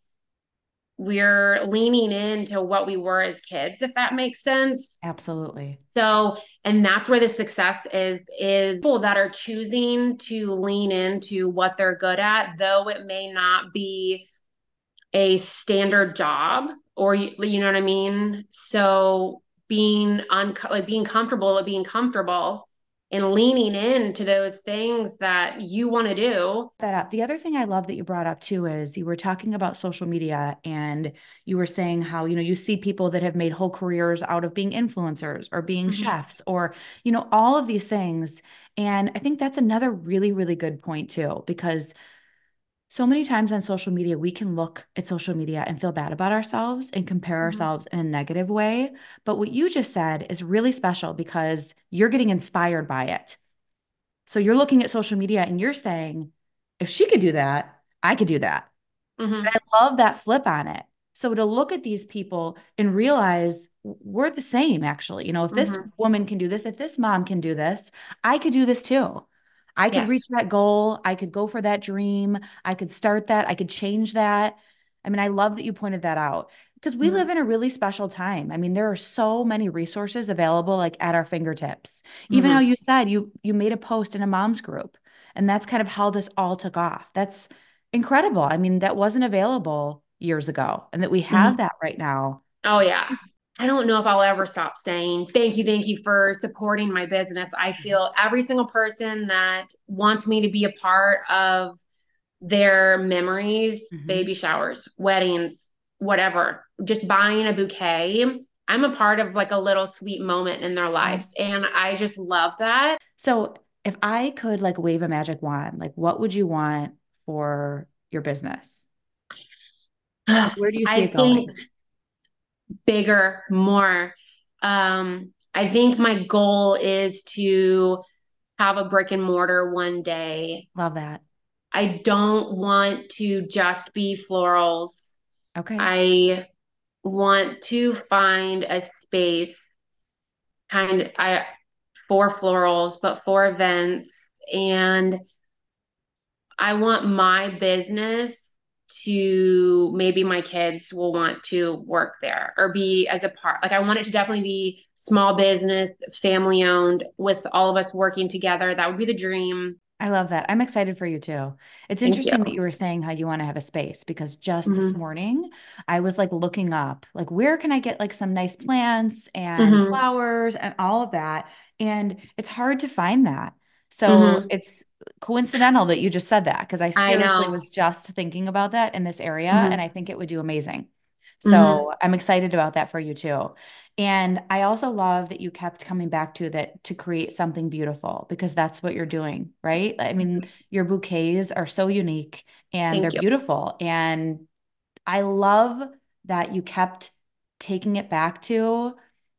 B: we're leaning into what we were as kids if that makes sense.
A: Absolutely.
B: So and that's where the success is is people that are choosing to lean into what they're good at though it may not be a standard job or you, you know what i mean? So being un like being comfortable at being comfortable and leaning into those things that you want to do.
A: That up. The other thing I love that you brought up too is you were talking about social media and you were saying how, you know, you see people that have made whole careers out of being influencers or being mm-hmm. chefs or, you know, all of these things. And I think that's another really, really good point too, because so many times on social media, we can look at social media and feel bad about ourselves and compare mm-hmm. ourselves in a negative way. But what you just said is really special because you're getting inspired by it. So you're looking at social media and you're saying, if she could do that, I could do that. Mm-hmm. I love that flip on it. So to look at these people and realize we're the same, actually. You know, if this mm-hmm. woman can do this, if this mom can do this, I could do this too. I could yes. reach that goal. I could go for that dream. I could start that. I could change that. I mean, I love that you pointed that out because we
B: Mhm.
A: live in a really special time. I mean, there are so many resources available like at our fingertips. Even how
B: Mhm.
A: you said you you made a post in a mom's group and that's kind of how this all took off. That's incredible. I mean, that wasn't available years ago and that we have
B: Mhm.
A: that right now.
B: Oh yeah. I don't know if I'll ever stop saying thank you, thank you for supporting my business. I feel every single person that wants me to be a part of their memories,
A: Mhm.
B: baby showers, weddings, whatever, just buying a bouquet. I'm a part of like a little sweet moment in their lives.
A: Yes.
B: And I just love that.
A: So, if I could like wave a magic wand, like what would you want for your business? Like, where do you see
B: I
A: it going?
B: think bigger, more. Um, I think my goal is to have a brick and mortar one day.
A: Love that.
B: I don't want to just be florals.
A: Okay.
B: I want to find a space kind of I for florals, but for events. And I want my business to maybe my kids will want to work there or be as a part. Like I want it to definitely be small business, family owned, with all of us working together. That would be the dream.
A: I love that. I'm excited for you too. It's
B: Thank
A: interesting that
B: you.
A: you were saying how you want to have a space because just this
B: Mhm.
A: morning I was like looking up like where can I get like some nice plants and
B: Mhm.
A: flowers and all of that and it's hard to find that. So
B: Mhm.
A: it's coincidental that you just said that because I
B: I
A: seriously
B: know.
A: was just thinking about that in this area and
B: Mhm.
A: I think it would do amazing. So I'm excited about that for you too. And I also love that you kept coming back to that to create something beautiful because that's what you're doing, right? I mean, your bouquets are so unique and they're
B: you.
A: beautiful. And I love that you kept taking it back to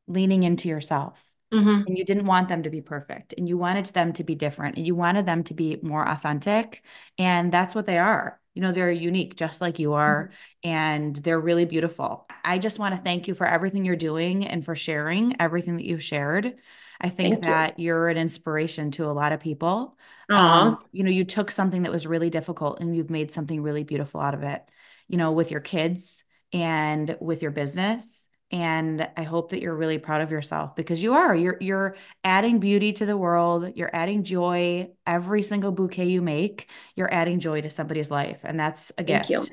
A: leaning into yourself.
B: Mhm.
A: And you didn't want them to be perfect and you wanted them to be different and you wanted them to be more authentic. And that's what they are. You know, they're unique, just like you are, and they're really beautiful. I just want to thank you for everything you're doing and for sharing everything that you've shared. I think
B: Thank
A: that you're an inspiration to a lot of people. Um, you know, you took something that was really difficult and you've made something really beautiful out of it, you know, with your kids and with your business. And I hope that you're really proud of yourself because you are. You're you're adding beauty to the world. You're adding joy. Every single bouquet you make, you're adding joy to somebody's life, and that's a
B: Thank you.
A: gift.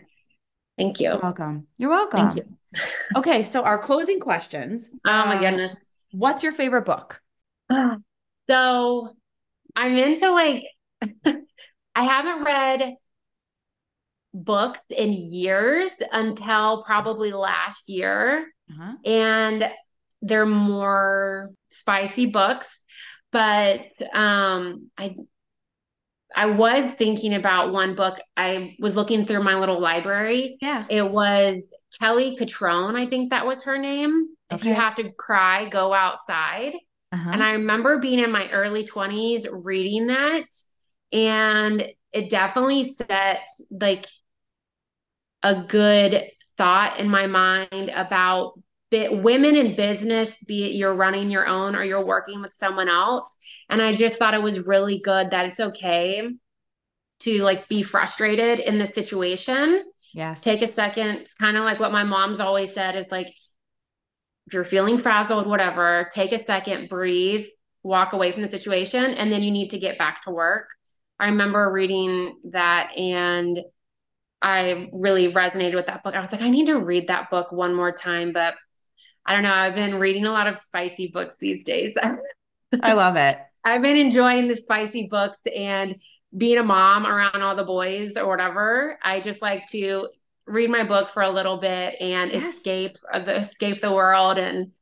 B: Thank you you're
A: welcome. You're welcome.
B: Thank you.
A: Okay, so our closing questions.
B: Oh my
A: Uh,
B: goodness.
A: what's your favorite book?
B: So I'm into like, I haven't read books in years until probably last year.
A: Uh-huh.
B: And they're more spicy books. But um, I I was thinking about one book. I was looking through my little library.
A: Yeah.
B: It was Kelly Cutrone, I think that was her name. If you have to cry, go outside.
A: Uh-huh.
B: And I remember being in my early 20s reading that. And it definitely set like a good thought in my mind about women in business, be it you're running your own or you're working with someone else. And I just thought it was really good that it's okay to like be frustrated in the situation.
A: Yes.
B: Take a second. It's kind of like what my mom's always said is like, if you're feeling frazzled, whatever, take a second, breathe, walk away from the situation, and then you need to get back to work. I remember reading that and I really resonated with that book. I was like, I need to read that book one more time, but I don't know. I've been reading a lot of spicy books these days.
A: I love it.
B: I've been enjoying the spicy books and being a mom around all the boys or whatever. I just like to read my book for a little bit and
A: Yes.
B: escape uh, the escape the world. And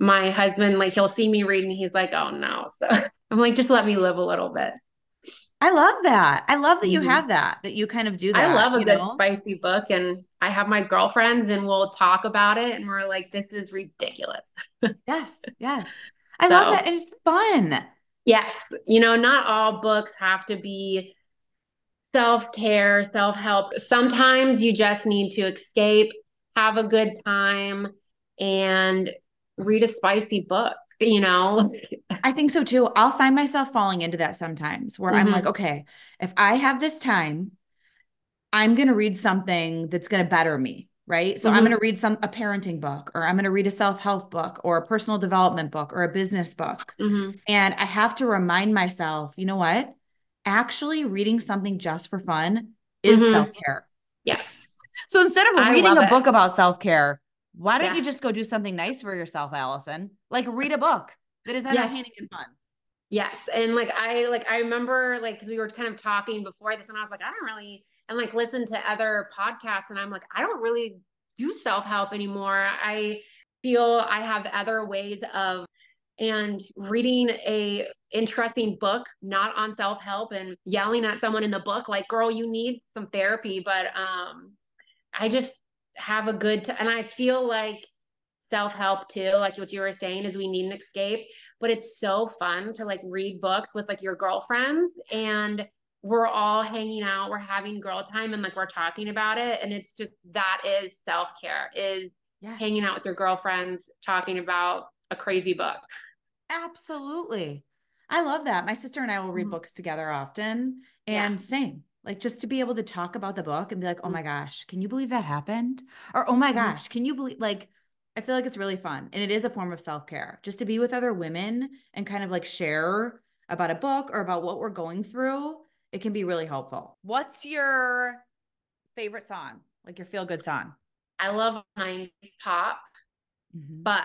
B: my husband, like, he'll see me reading, he's like, "Oh no!" So I'm like, "Just let me live a little bit."
A: I love that. I love that you
B: Mhm.
A: have that, that you kind of do that.
B: I love a good
A: know?
B: spicy book, and I have my girlfriends, and we'll talk about it, and we're like, "This is ridiculous."
A: Yes, yes. I love that. It's fun.
B: Yes, you know, not all books have to be self-care, self-help. Sometimes you just need to escape, have a good time, and read a spicy book, you know?
A: I think so too. I'll find myself falling into that sometimes where I'm
B: Mhm.
A: like, okay, if I have this time, I'm going to read something that's going to better me, right? So mm-hmm. I'm going to read some a parenting book or I'm going to read a self-help book or a personal development book or a business book. Mm-hmm. And I have to remind myself, you know what? Actually reading something just for fun is mm-hmm. self-care.
B: Yes.
A: So instead of I reading a it. book about self-care, why don't yeah. you just go do something nice for yourself, Allison? Like read a book that is entertaining yes. and fun.
B: Yes. And like I like I remember like cuz we were kind of talking before this and I was like I don't really and like listen to other podcasts and I'm like I don't really do self-help anymore. I feel I have other ways of and reading a interesting book not on self-help and yelling at someone in the book like girl you need some therapy but um I just have a good t- and I feel like self-help too like what you were saying is we need an escape but it's so fun to like read books with like your girlfriends and we're all hanging out we're having girl time and like we're talking about it and it's just that is self-care is yes. hanging out with your girlfriends talking about a crazy book
A: absolutely i love that my sister and i will read mm-hmm. books together often and yeah. same like just to be able to talk about the book and be like, oh my gosh, can you believe that happened? Or oh my mm-hmm. gosh, can you believe like I feel like it's really fun. And it is a form of self-care. Just to be with other women and kind of like share about a book or about what we're going through, it can be really helpful. What's your favorite song? Like your feel-good song?
B: I love 90s pop, mm-hmm. but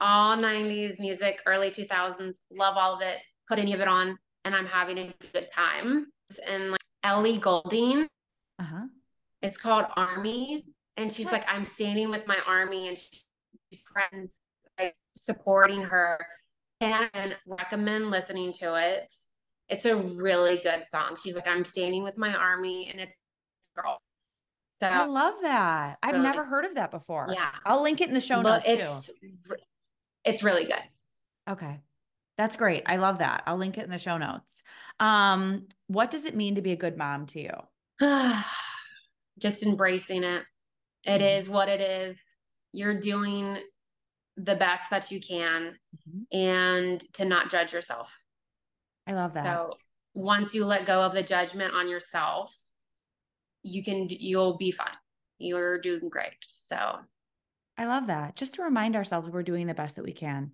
B: all 90s music, early 2000s, love all of it. Put any of it on and I'm having a good time and Ellie Goulding. Uh-huh. It's called Army. And she's what? like, I'm standing with my army and she's friends like supporting her and recommend listening to it. It's a really good song. She's like, I'm standing with my army and it's girls.
A: So I love that. I've really, never heard of that before.
B: Yeah.
A: I'll link it in the show notes it's, too.
B: It's really good.
A: Okay. That's great. I love that. I'll link it in the show notes. Um, what does it mean to be a good mom to you?
B: Just embracing it. It mm-hmm. is what it is. You're doing the best that you can mm-hmm. and to not judge yourself.
A: I love that.
B: So once you let go of the judgment on yourself, you can you'll be fine. You're doing great. So
A: I love that. Just to remind ourselves we're doing the best that we can.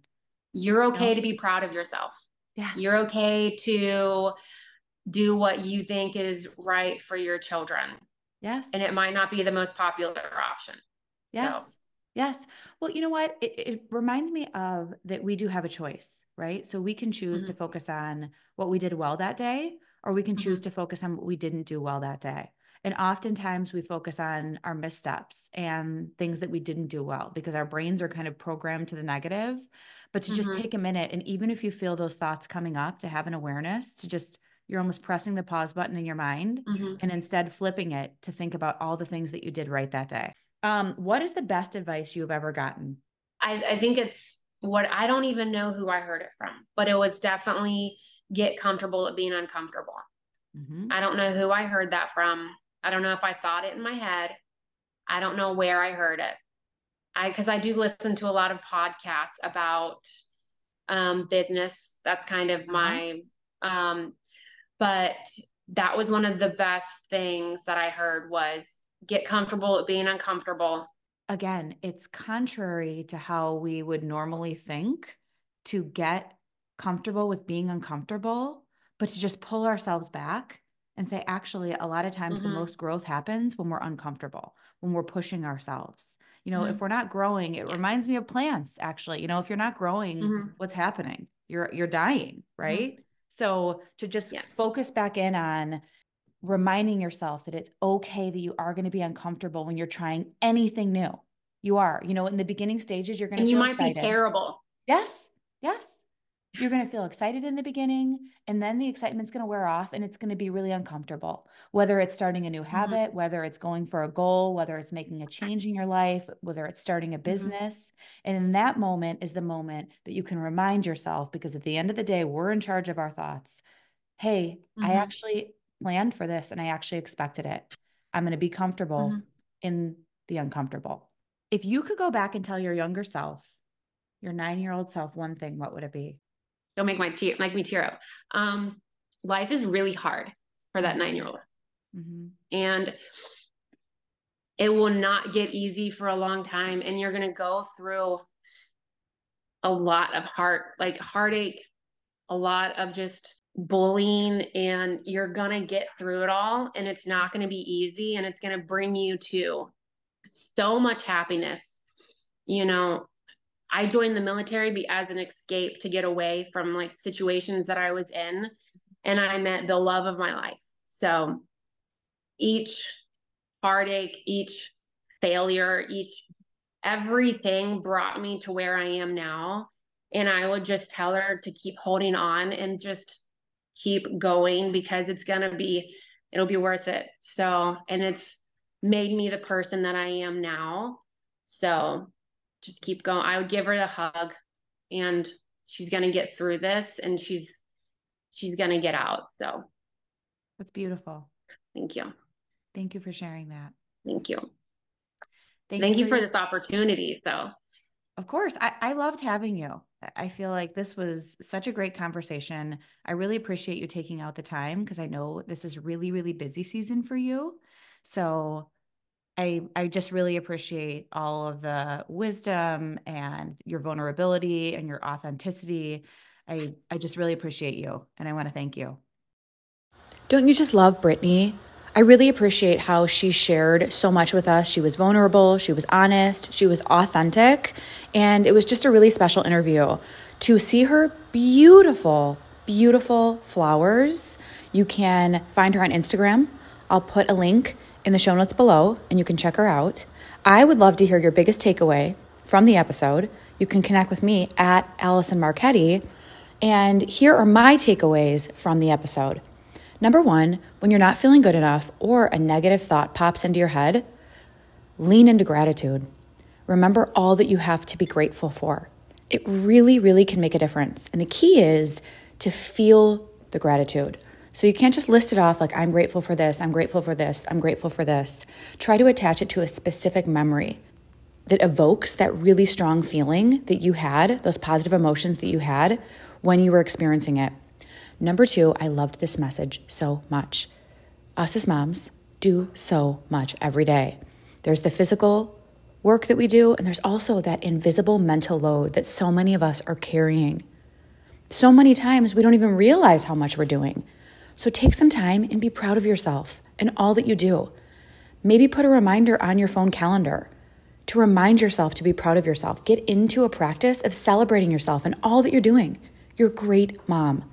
B: You're okay to be proud of yourself. Yes. You're okay to do what you think is right for your children.
A: Yes.
B: And it might not be the most popular option.
A: Yes. So. Yes. Well, you know what? It, it, reminds me of that we do have a choice, right? So we can choose mm-hmm. to focus on what we did well that day, or we can choose mm-hmm. to focus on what we didn't do well that day. And oftentimes we focus on our missteps and things that we didn't do well because our brains are kind of programmed to the negative but to mm-hmm. just take a minute and even if you feel those thoughts coming up to have an awareness to just you're almost pressing the pause button in your mind mm-hmm. and instead flipping it to think about all the things that you did right that day um, what is the best advice you've ever gotten
B: I, I think it's what i don't even know who i heard it from but it was definitely get comfortable at being uncomfortable mm-hmm. i don't know who i heard that from i don't know if i thought it in my head i don't know where i heard it I because I do listen to a lot of podcasts about um, business. That's kind of uh-huh. my um, but that was one of the best things that I heard was get comfortable at being uncomfortable.
A: Again, it's contrary to how we would normally think to get comfortable with being uncomfortable, but to just pull ourselves back and say, actually, a lot of times mm-hmm. the most growth happens when we're uncomfortable, when we're pushing ourselves. You know, mm-hmm. if we're not growing, it yes. reminds me of plants actually. You know, if you're not growing, mm-hmm. what's happening? You're you're dying, mm-hmm. right? So to just yes. focus back in on reminding yourself that it's okay that you are going to be uncomfortable when you're trying anything new. You are, you know, in the beginning stages, you're going to.
B: And
A: you
B: might
A: excited.
B: be terrible.
A: Yes, yes you're going to feel excited in the beginning and then the excitement's going to wear off and it's going to be really uncomfortable whether it's starting a new mm-hmm. habit mm-hmm. whether it's going for a goal whether it's making a change in your life whether it's starting a mm-hmm. business mm-hmm. and in that moment is the moment that you can remind yourself because at the end of the day we're in charge of our thoughts hey mm-hmm. i actually planned for this and i actually expected it i'm going to be comfortable mm-hmm. in the uncomfortable if you could go back and tell your younger self your nine year old self one thing what would it be
B: don't make my tear make me tear up. Um, life is really hard for that nine year old. Mm-hmm. And it will not get easy for a long time. And you're going to go through a lot of heart, like heartache, a lot of just bullying, and you're going to get through it all. And it's not going to be easy. And it's going to bring you to so much happiness. You know, I joined the military as an escape to get away from like situations that I was in. And I met the love of my life. So each heartache, each failure, each everything brought me to where I am now. And I would just tell her to keep holding on and just keep going because it's going to be, it'll be worth it. So, and it's made me the person that I am now. So just keep going. I would give her the hug and she's going to get through this and she's, she's going to get out. So
A: that's beautiful.
B: Thank you.
A: Thank you for sharing that.
B: Thank you. Thank, Thank you, for, you for this opportunity. So,
A: of course, I, I loved having you. I feel like this was such a great conversation. I really appreciate you taking out the time because I know this is really, really busy season for you. So, I I just really appreciate all of the wisdom and your vulnerability and your authenticity. I I just really appreciate you and I want to thank you. Don't you just love Brittney? I really appreciate how she shared so much with us. She was vulnerable, she was honest, she was authentic, and it was just a really special interview. To see her beautiful, beautiful flowers, you can find her on Instagram. I'll put a link in the show notes below and you can check her out. I would love to hear your biggest takeaway from the episode. You can connect with me at Allison Marketti. And here are my takeaways from the episode. Number one, when you're not feeling good enough or a negative thought pops into your head, lean into gratitude. Remember all that you have to be grateful for. It really, really can make a difference. And the key is to feel the gratitude. So you can't just list it off like, I'm grateful for this, I'm grateful for this, I'm grateful for this. Try to attach it to a specific memory that evokes that really strong feeling that you had, those positive emotions that you had when you were experiencing it. Number two, I loved this message so much. Us as moms do so much every day. There's the physical work that we do, and there's also that invisible mental load that so many of us are carrying. So many times we don't even realize how much we're doing. So take some time and be proud of yourself and all that you do. Maybe put a reminder on your phone calendar to remind yourself to be proud of yourself. Get into a practice of celebrating yourself and all that you're doing. You're a great mom.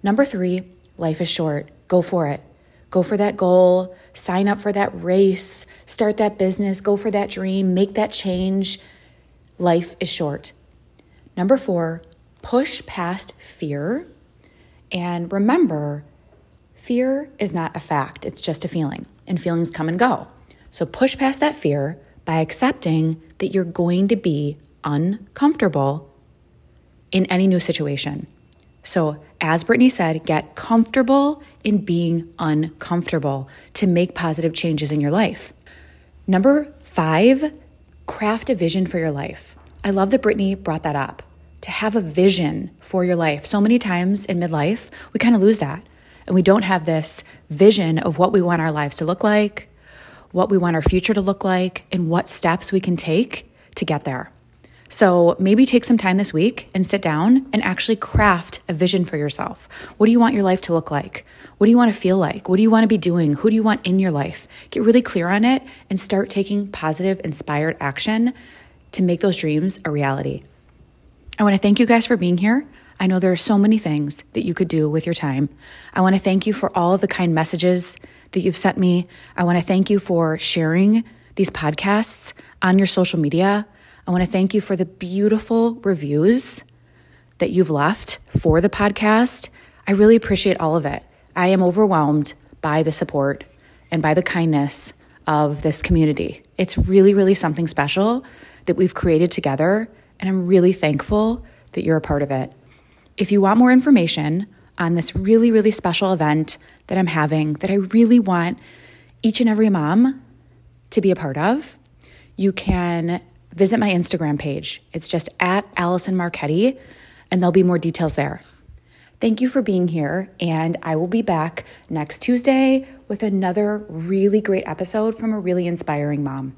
A: Number three, life is short. Go for it. Go for that goal, sign up for that race, start that business, go for that dream, make that change. Life is short. Number four, push past fear. And remember, fear is not a fact, it's just a feeling, and feelings come and go. So push past that fear by accepting that you're going to be uncomfortable in any new situation. So, as Brittney said, get comfortable in being uncomfortable to make positive changes in your life. Number five, craft a vision for your life. I love that Brittney brought that up to have a vision for your life. So many times in midlife, we kind of lose that and we don't have this vision of what we want our lives to look like, what we want our future to look like, and what steps we can take to get there. So maybe take some time this week and sit down and actually craft a vision for yourself. What do you want your life to look like? What do you want to feel like? What do you want to be doing? Who do you want in your life? Get really clear on it and start taking positive, inspired action to make those dreams a reality. I want to thank you guys for being here. I know there are so many things that you could do with your time. I want to thank you for all of the kind messages that you've sent me. I want to thank you for sharing these podcasts on your social media. I want to thank you for the beautiful reviews that you've left for the podcast. I really appreciate all of it. I am overwhelmed by the support and by the kindness of this community. It's really, really something special that we've created together, and I'm really thankful that you're a part of it. If you want more information on this really, really special event that I'm having, that I really want each and every mom to be a part of, you can visit my Instagram page. It's just at Allison Marketti, and there'll be more details there. Thank you for being here, and I will be back next Tuesday with another really great episode from a really inspiring mom.